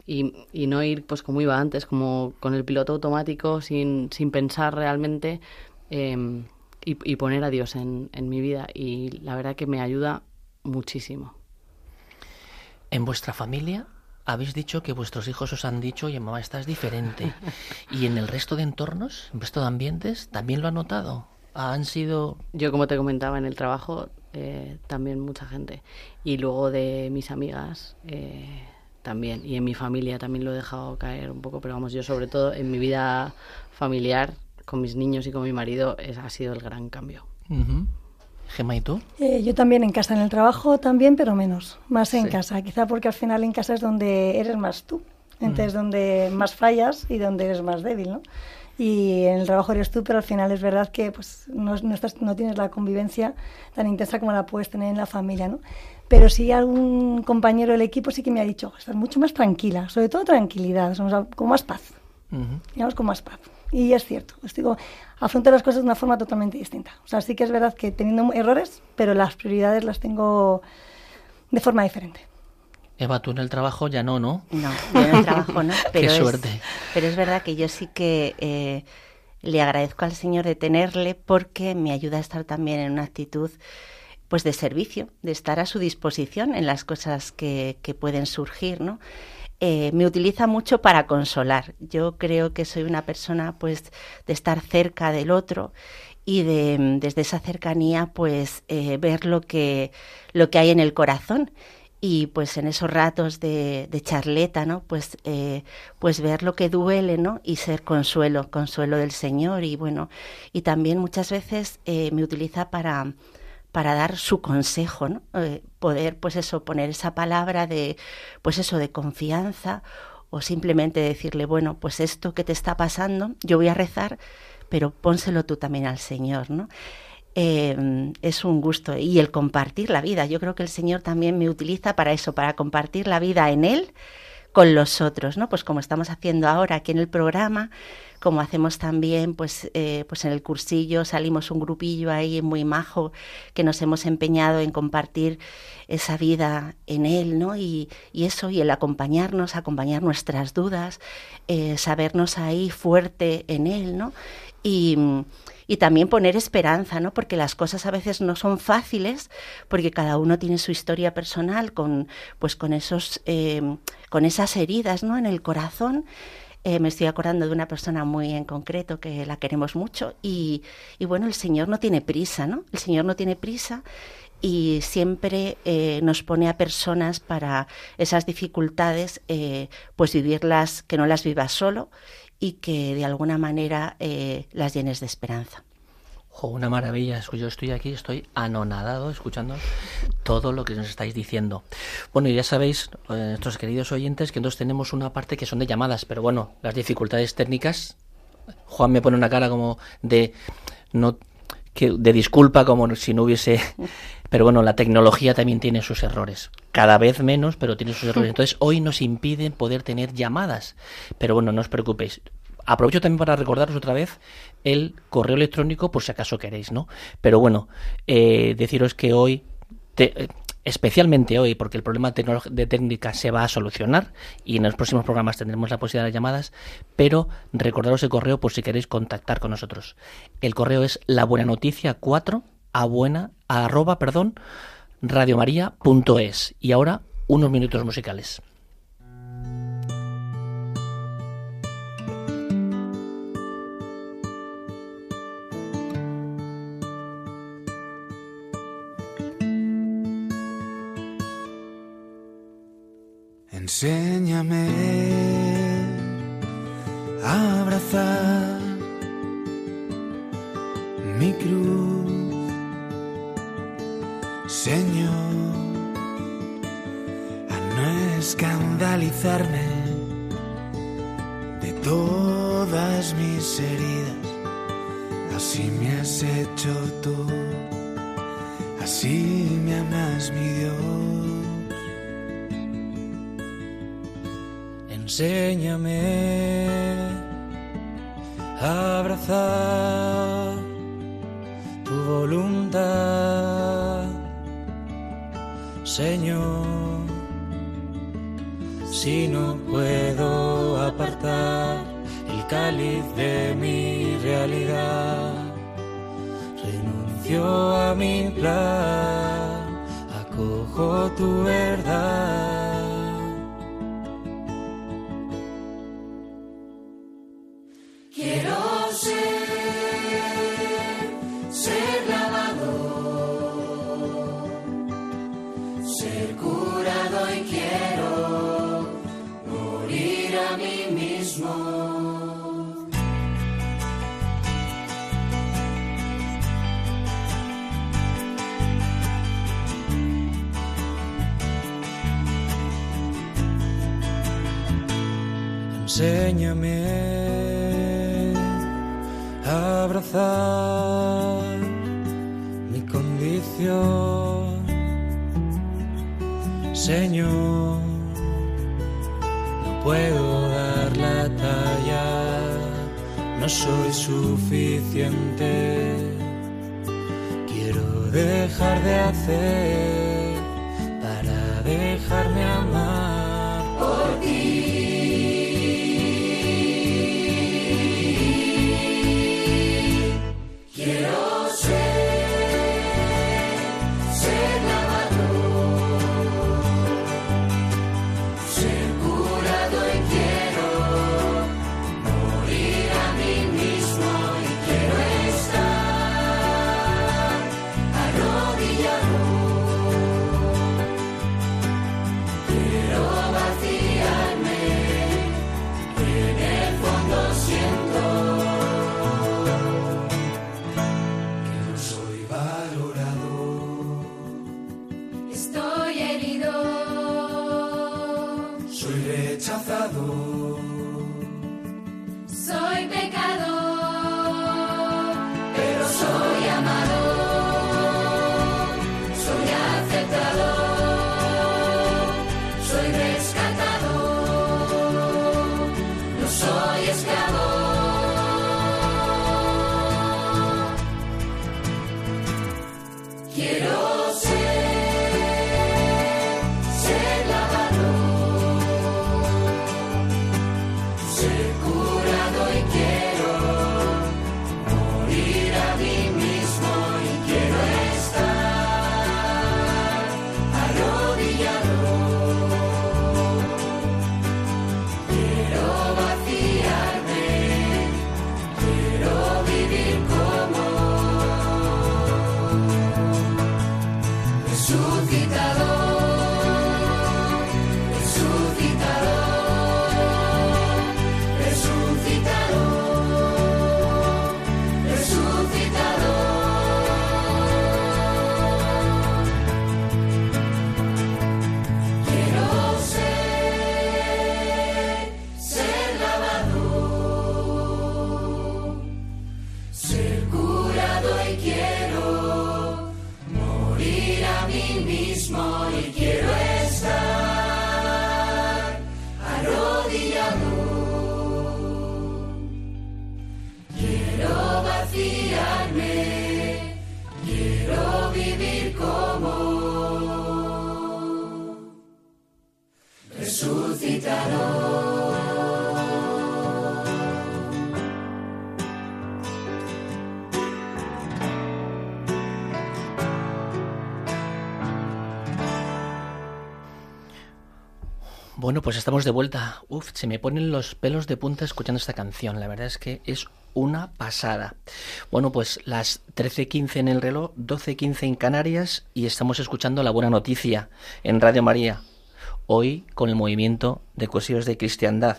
y, no ir pues como iba antes, como con el piloto automático, sin, sin pensar realmente em, y, poner a Dios en, en mi vida. Y la verdad que me ayuda muchísimo. ¿En vuestra familia habéis dicho que vuestros hijos os han dicho, oye, mamá, estás diferente. ¿Y en el resto de entornos, en el resto de ambientes, también lo han notado? ¿Han sido...? Yo, como te comentaba, en el trabajo eh, también mucha gente. Y luego de mis amigas eh, también. Y en mi familia también lo he dejado caer un poco, pero vamos, yo sobre todo en mi vida familiar, con mis niños y con mi marido, es, ha sido el gran cambio. Gema, ¿y tú? Eh, yo también en casa, en el trabajo también, pero menos, más en casa. Quizá porque al final en casa es donde eres más tú, entonces mm. donde más fallas y donde eres más débil, ¿no? Y en el trabajo eres tú, pero al final es verdad que pues no, no, estás, no tienes la convivencia tan intensa como la puedes tener en la familia, ¿no? Pero sí algún compañero del equipo sí que me ha dicho, estás mucho más tranquila, sobre todo tranquilidad, con más paz, digamos con más paz. Y es cierto, digo, afronto las cosas de una forma totalmente distinta. O sea, sí que es verdad que teniendo errores, pero las prioridades las tengo de forma diferente. Eva, tú en el trabajo ya no, ¿no? No, yo en el trabajo no. Pero Qué suerte. Es, pero es verdad que yo sí que eh, le agradezco al Señor de tenerle porque me ayuda a estar también en una actitud pues de servicio, de estar a su disposición en las cosas que, que pueden surgir, ¿no? Eh, me utiliza mucho para consolar. Yo creo que soy una persona pues de estar cerca del otro y de desde esa cercanía pues eh, ver lo que lo que hay en el corazón y pues en esos ratos de, charleta no pues eh, pues ver lo que duele no y ser consuelo consuelo del Señor y bueno y también muchas veces me utiliza para para dar su consejo, ¿no? Eh, poder, pues eso, poner esa palabra de, pues eso, de confianza o simplemente decirle, bueno, pues esto que te está pasando, yo voy a rezar, pero pónselo tú también al Señor, ¿no? Em, es un gusto y el compartir la vida. Yo creo que el Señor también me utiliza para eso, para compartir la vida en Él con los otros, ¿no? Pues como estamos haciendo ahora aquí en el programa, como hacemos también pues, eh, pues en el cursillo, salimos un grupillo ahí muy majo que nos hemos empeñado en compartir esa vida en él, ¿no? Y, eso, y el acompañarnos, acompañar nuestras dudas, eh, sabernos ahí fuerte en él, ¿no? Y, y también poner esperanza, ¿no? Porque las cosas a veces no son fáciles, porque cada uno tiene su historia personal con, pues con esos, eh, con esas heridas, ¿no? En el corazón eh, me estoy acordando de una persona muy en concreto que la queremos mucho y, bueno, el Señor no tiene prisa, ¿no? El Señor no tiene prisa y siempre eh, nos pone a personas para esas dificultades, eh, pues vivirlas, que no las vivas solo y que de alguna manera las llenes de esperanza una maravilla. Yo estoy aquí, estoy anonadado escuchando todo lo que nos estáis diciendo. Bueno, ya sabéis, eh, nuestros queridos oyentes, que entonces tenemos una parte que son de llamadas, pero bueno, las dificultades técnicas. Juan me pone una cara como de no que de disculpa como si no hubiese pero bueno la tecnología también tiene sus errores. Cada vez menos pero tiene sus errores. Entonces hoy nos impiden poder tener llamadas. Pero bueno no os preocupéis. Aprovecho también para recordaros otra vez el correo electrónico por si acaso queréis, ¿no? Pero bueno, eh, deciros que hoy, especialmente hoy, porque el problema de técnica se va a solucionar y en los próximos programas tendremos la posibilidad de llamadas, pero recordaros el correo por si queréis contactar con nosotros. El correo es la buena noticia 4 a buena arroba, perdón, radiomaria.es. Y ahora unos minutos musicales. A abrazar mi cruz, Señor, a no escandalizarme de todas mis heridas. Así me has hecho tú, así me amas mi Dios. Enséñame a abrazar Señor. Si no puedo apartar el cáliz de mi realidad, renuncio a mi plan, acojo tu verdad. Mi condición, Señor. No puedo dar la talla, no soy suficiente. Quiero dejar de hacer para dejarme amar resucitado, Bueno, pues estamos de vuelta. Uf, se me ponen los pelos de punta escuchando esta canción. La verdad es que es una pasada. Bueno, pues las 13.15 en el reloj, 12.15 en Canarias y estamos escuchando la buena noticia en Radio María. Hoy con el movimiento de Cosillos de Cristiandad.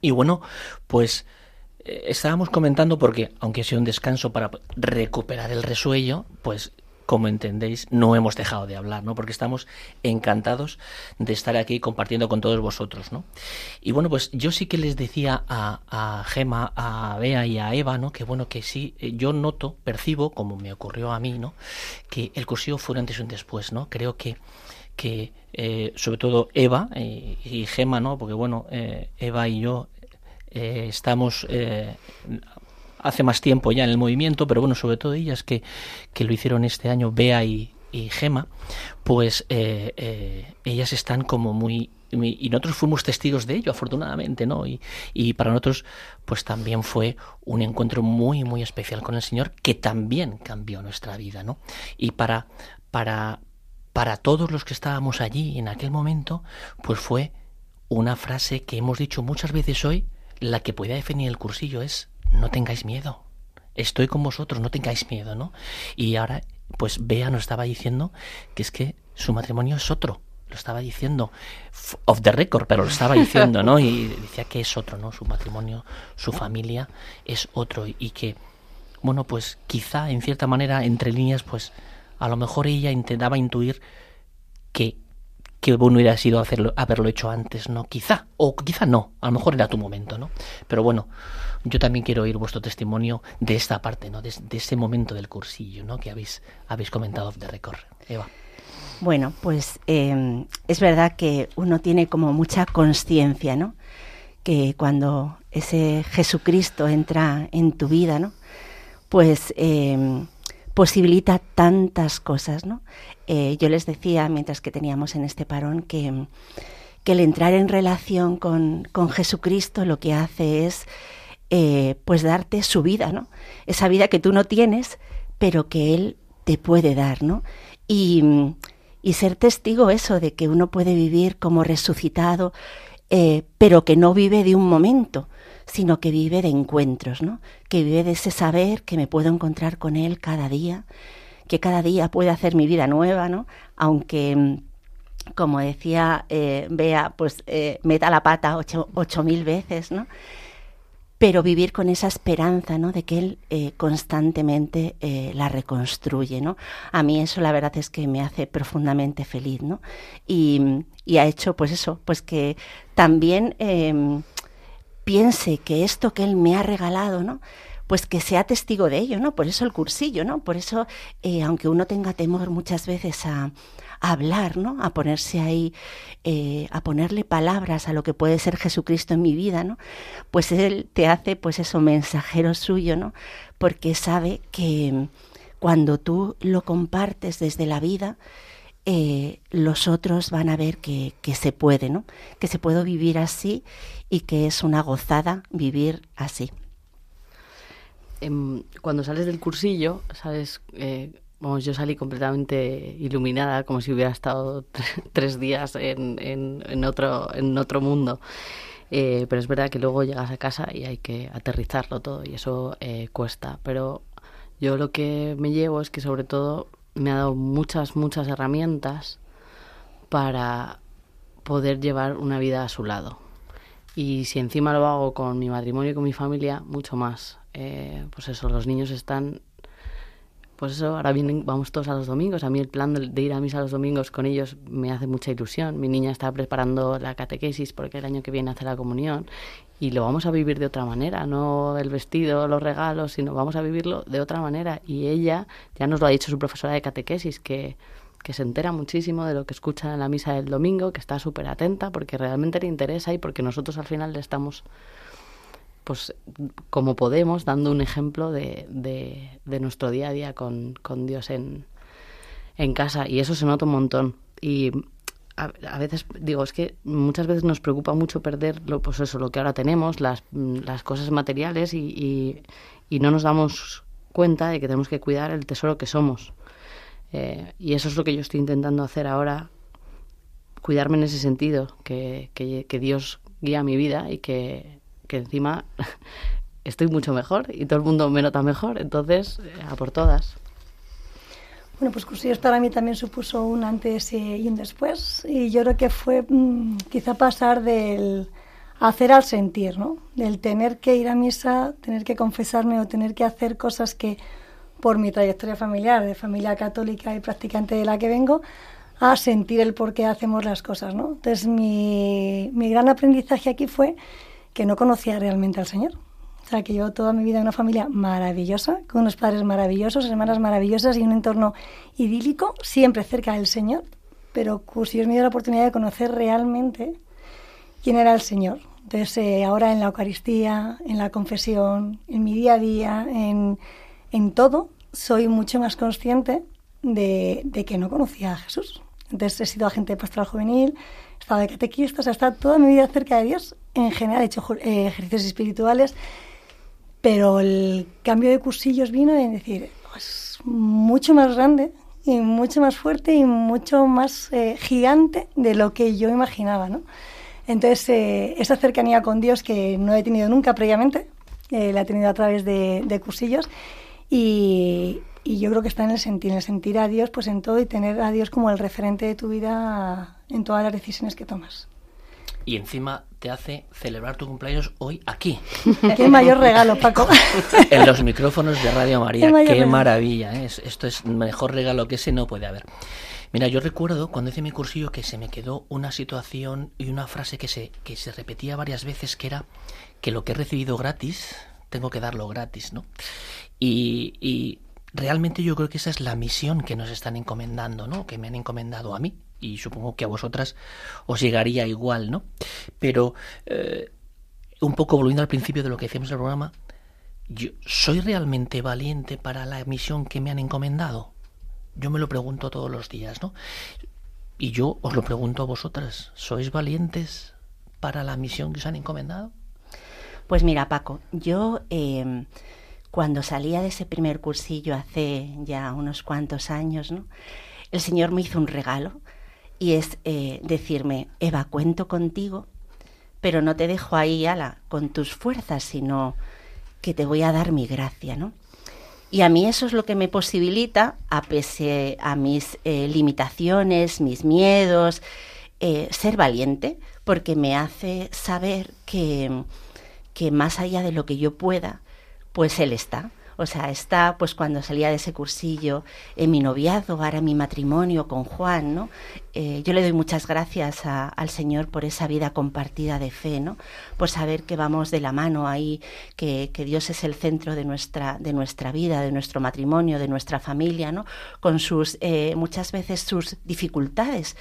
Y bueno, pues eh, estábamos comentando porque, aunque sido un descanso para recuperar el resuello, pues como entendéis, no hemos dejado de hablar, ¿no? Porque estamos encantados de estar aquí compartiendo con todos vosotros, ¿no? Y bueno, pues yo sí que les decía a, a Gema, a Bea y a Eva, ¿no? Que bueno, que sí, eh, yo noto, percibo, como me ocurrió a mí, ¿no? Que el cursillo fue un antes y un después, ¿no? Creo que que eh, sobre todo Eva eh, y Gema, ¿no? Porque bueno, eh, Eva y yo eh, estamos hace más tiempo ya en el movimiento, pero bueno, sobre todo ellas que, que lo hicieron este año, Bea y, y Gema, pues eh, eh, ellas están como muy y nosotros fuimos testigos de ello, afortunadamente, ¿no? Y, y, para nosotros, pues también fue un encuentro muy, muy especial con el Señor, que también cambió nuestra vida, ¿no? Y para, para, para todos los que estábamos allí en aquel momento, pues fue una frase que hemos dicho muchas veces hoy, la que puede definir el cursillo es, no tengáis miedo, estoy con vosotros, no tengáis miedo, ¿no? Y ahora, pues Bea nos estaba diciendo que es que su matrimonio es otro, lo estaba diciendo off the record, pero lo estaba diciendo, ¿no? Y decía que es otro, ¿no? Su matrimonio, su familia es otro y que, bueno, pues quizá en cierta manera, entre líneas, pues a lo mejor ella intentaba intuir que que bueno hubiera sido hacerlo, haberlo hecho antes, ¿no? Quizá, o quizá no, a lo mejor era tu momento, ¿no? Pero bueno, yo también quiero oír vuestro testimonio de esta parte, ¿no? De, ese momento del cursillo, ¿no? Que habéis, habéis comentado de recorrer. Eva. Bueno, pues em, es verdad que uno tiene como mucha conciencia, ¿no? Que cuando ese Jesucristo entra en tu vida, ¿no? Pues em, posibilita tantas cosas, ¿no? Eh, yo les decía, mientras que teníamos en este parón, que, que el entrar en relación con, con Jesucristo lo que hace es eh, pues darte su vida, ¿no? Esa vida que tú no tienes, pero que Él te puede dar, ¿no? Y, y ser testigo eso de que uno puede vivir como resucitado, eh, pero que no vive de un momento, sino que vive de encuentros, ¿no? Que vive de ese saber que me puedo encontrar con Él cada día, que cada día puede hacer mi vida nueva, ¿no? Aunque, como decía eh, Bea, pues eh, meta la pata ocho, ocho, mil veces, ¿no? Pero vivir con esa esperanza, ¿no? De que Él eh, constantemente eh, la reconstruye, ¿no? A mí eso la verdad es que me hace profundamente feliz, ¿no? Y, y ha hecho, pues eso, pues que también em, piense que esto que Él me ha regalado, ¿no? Pues que sea testigo de ello, ¿no? Por eso el cursillo, ¿no? Por eso, eh, aunque uno tenga temor muchas veces a, hablar, ¿no? A ponerse ahí, eh, a ponerle palabras a lo que puede ser Jesucristo en mi vida, ¿no? Pues Él te hace, pues eso, mensajero suyo, ¿no? Porque sabe que cuando tú lo compartes desde la vida, eh, los otros van a ver que, que, se puede, ¿no? Que se puede vivir así y que es una gozada vivir así. Cuando sales del cursillo, sales, eh, vamos, yo salí completamente iluminada, como si hubiera estado tres días en, otro, en otro mundo. Eh, pero es verdad que luego llegas a casa y hay que aterrizarlo todo y eso eh, cuesta. Pero yo lo que me llevo es que sobre todo me ha dado muchas, muchas herramientas para poder llevar una vida a su lado. Y si encima lo hago con mi matrimonio y con mi familia, mucho más. Eh, pues eso, los niños están... Pues eso, ahora vienen, vamos todos a los domingos. A mí el plan de, ir a misa los domingos con ellos me hace mucha ilusión. Mi niña está preparando la catequesis porque el año que viene hace la comunión y lo vamos a vivir de otra manera, no el vestido, los regalos, sino vamos a vivirlo de otra manera. Y ella ya nos lo ha dicho su profesora de catequesis, que, que se entera muchísimo de lo que escucha en la misa del domingo, que está súper atenta porque realmente le interesa y porque nosotros al final le estamos, pues como podemos, dando un ejemplo de, de, de nuestro día a día con, con Dios en, en casa. Y eso se nota un montón. Y a, a, veces digo es que muchas veces nos preocupa mucho perder lo pues eso lo que ahora tenemos las, las cosas materiales y, y, y, no nos damos cuenta de que tenemos que cuidar el tesoro que somos eh, y eso es lo que yo estoy intentando hacer ahora cuidarme en ese sentido que, que, que Dios guía mi vida y que, que encima estoy mucho mejor y todo el mundo me nota mejor entonces a por todas bueno, pues Cursillos para mí también supuso un antes y un después. Y yo creo que fue mmm, quizá pasar del hacer al sentir, ¿no? Del tener que ir a misa, tener que confesarme o tener que hacer cosas que por mi trayectoria familiar, de familia católica y practicante de la que vengo, a sentir el por qué hacemos las cosas, ¿no? Entonces mi, mi gran aprendizaje aquí fue que no conocía realmente al Señor. O sea, que yo toda mi vida en una familia maravillosa, con unos padres maravillosos, hermanas maravillosas y un entorno idílico, siempre cerca del Señor. Pero Cursillos me dio la oportunidad de conocer realmente quién era el Señor. Entonces, eh, ahora en la Eucaristía, en la confesión, en mi día a día, en, en todo, soy mucho más consciente de, que no conocía a Jesús. Entonces, he sido agente de pastoral juvenil, he estado de catequista, o sea, he estado toda mi vida cerca de Dios. En general, he hecho eh, ejercicios espirituales pero el cambio de cursillos vino en decir, pues mucho más grande y mucho más fuerte y mucho más eh, gigante de lo que yo imaginaba, ¿no? Entonces, eh, esa cercanía con Dios que no he tenido nunca previamente, eh, la he tenido a través de, de cursillos y, y yo creo que está en el sentir, en el sentir a Dios pues en todo y tener a Dios como el referente de tu vida en todas las decisiones que tomas. Y encima te hace celebrar tu cumpleaños hoy aquí. Qué mayor regalo, Paco. en los micrófonos de Radio María. Qué Qué, maravilla. ¿eh? Es- Esto es mejor regalo que ese no puede haber. Mira, yo recuerdo cuando hice mi cursillo que se me quedó una situación y una frase que se, que se repetía varias veces que era que lo que he recibido gratis, tengo que darlo gratis, ¿no? Y, y realmente yo creo que esa es la misión que nos están encomendando, ¿no? Que me han encomendado a mí y supongo que a vosotras os llegaría igual, ¿no? Pero eh, un poco volviendo al principio de lo que decíamos en el programa, yo, ¿soy realmente valiente para la misión que me han encomendado? Yo me lo pregunto todos los días, ¿no? Y yo os lo pregunto a vosotras, ¿sois valientes para la misión que os han encomendado? Pues mira, Paco, yo eh, cuando salía de ese primer cursillo hace ya unos cuantos años, ¿no? El Señor me hizo un regalo y es eh, decirme, Eva, cuento contigo, pero no te dejo ahí, ala, con tus fuerzas, sino que te voy a dar mi gracia, ¿no? Y a mí eso es lo que me posibilita, a pese a mis eh, limitaciones, mis miedos, eh, ser valiente, porque me hace saber que, que más allá de lo que yo pueda, pues Él está. O sea, está pues cuando salía de ese cursillo en mi noviazgo, ahora mi matrimonio con Juan, ¿no? Eh, yo le doy muchas gracias a- al Señor por esa vida compartida de fe, ¿no? Por saber que vamos de la mano ahí, que, que Dios es el centro de nuestra, de nuestra vida, de nuestro matrimonio, de nuestra familia, ¿no? Con sus, eh, muchas veces sus dificultades,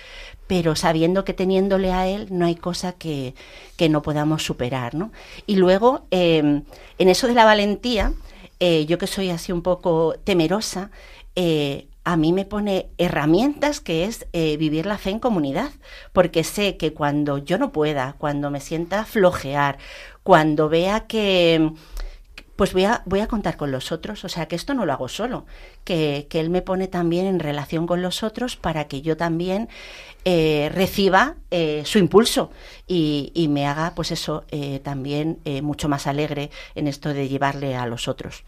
pero sabiendo que teniéndole a Él no hay cosa que, que no podamos superar, ¿no? Y luego, eh, en eso de la valentía, eh, yo que soy así un poco temerosa, eh, a mí me pone herramientas que es eh, vivir la fe en comunidad, porque sé que cuando yo no pueda, cuando me sienta flojear, cuando vea que pues voy a, voy a contar con los otros, o sea que esto no lo hago solo, que, Él me pone también en relación con los otros para que yo también eh, reciba eh, su impulso y, me haga pues eso eh, también eh, mucho más alegre en esto de llevarle a los otros.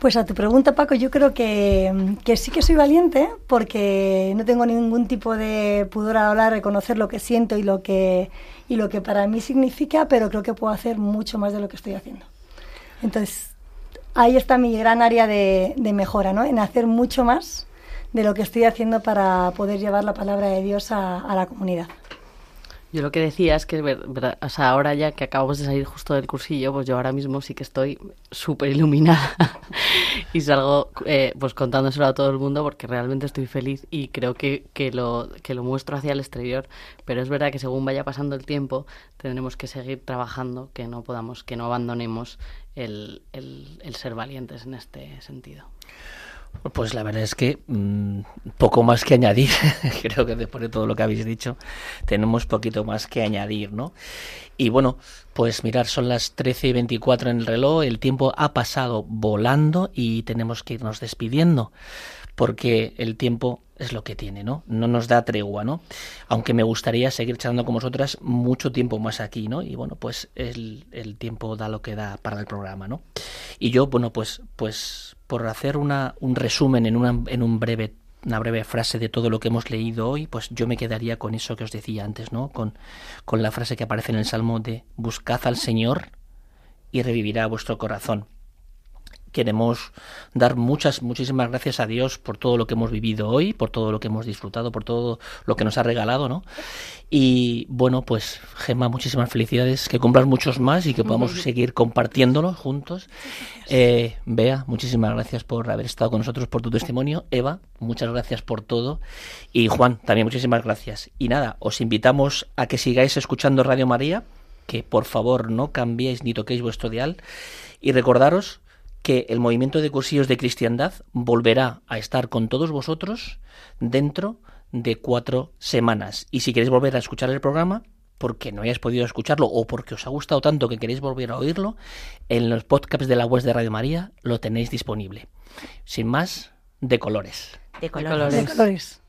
Pues a tu pregunta, Paco, yo creo que, que sí que soy valiente porque no tengo ningún tipo de pudor a hablar, reconocer lo que siento y lo que, y lo que para mí significa, pero creo que puedo hacer mucho más de lo que estoy haciendo. Entonces, ahí está mi gran área de, mejora, ¿no? En hacer mucho más de lo que estoy haciendo para poder llevar la palabra de Dios a la comunidad. Yo lo que decía es que, ver- ver- o sea, ahora ya que acabamos de salir justo del cursillo, pues yo ahora mismo sí que estoy súper iluminada y salgo eh, pues contándoselo a todo el mundo porque realmente estoy feliz y creo que, que, lo, que lo muestro hacia el exterior, pero es verdad que según vaya pasando el tiempo tendremos que seguir trabajando, que no podamos, que no abandonemos el, el ser valientes en este sentido. Pues la verdad es que mmm, poco más que añadir. Creo que después de todo lo que habéis dicho, tenemos poquito más que añadir, ¿no? Y bueno, pues mirar, son las 13 y 24 en el reloj, el tiempo ha pasado volando y tenemos que irnos despidiendo, porque el tiempo es lo que tiene, ¿no? No nos da tregua, ¿no? Aunque me gustaría seguir charlando con vosotras mucho tiempo más aquí, ¿no? Y bueno, pues el, el tiempo da lo que da para el programa, ¿no? Y yo, bueno, pues, pues por hacer una, un resumen en, una, en un breve una breve frase de todo lo que hemos leído hoy, pues yo me quedaría con eso que os decía antes, ¿no? Con, con la frase que aparece en el Salmo de buscad al Señor y revivirá vuestro corazón. Queremos dar muchas, muchísimas gracias a Dios por todo lo que hemos vivido hoy, por todo lo que hemos disfrutado, por todo lo que nos ha regalado, ¿no? Y bueno, pues Gemma, muchísimas felicidades, que cumplas muchos más y que podamos seguir compartiéndolo juntos. Eh, Bea, muchísimas gracias por haber estado con nosotros, por tu testimonio. Eva, muchas gracias por todo. Y Juan, también muchísimas gracias. Y nada, os invitamos a que sigáis escuchando Radio María, que por favor no cambiéis ni toquéis vuestro dial. Y recordaros que el movimiento de cursillos de cristiandad volverá a estar con todos vosotros dentro de cuatro semanas. Y si queréis volver a escuchar el programa, porque no hayáis podido escucharlo o porque os ha gustado tanto que queréis volver a oírlo, en los podcasts de la web de Radio María lo tenéis disponible. Sin más, de colores. De colores. colores. De colores.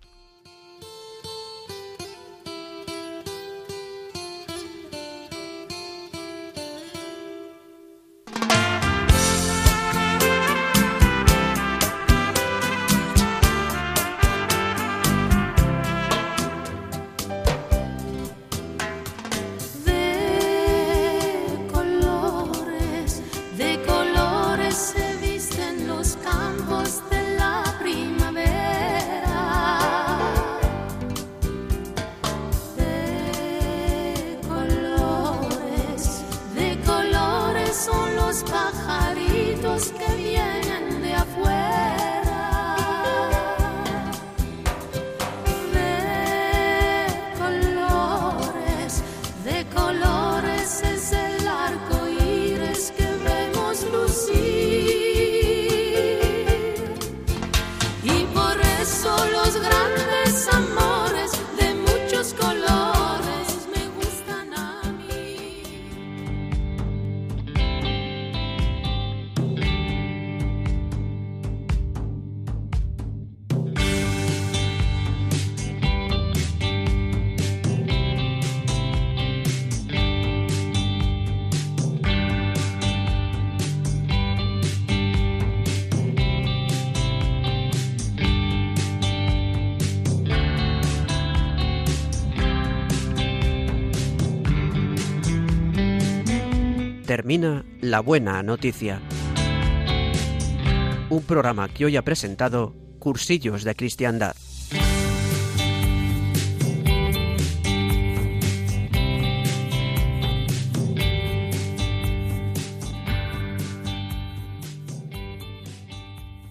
termina La Buena Noticia. Un programa que hoy ha presentado Cursillos de Cristiandad.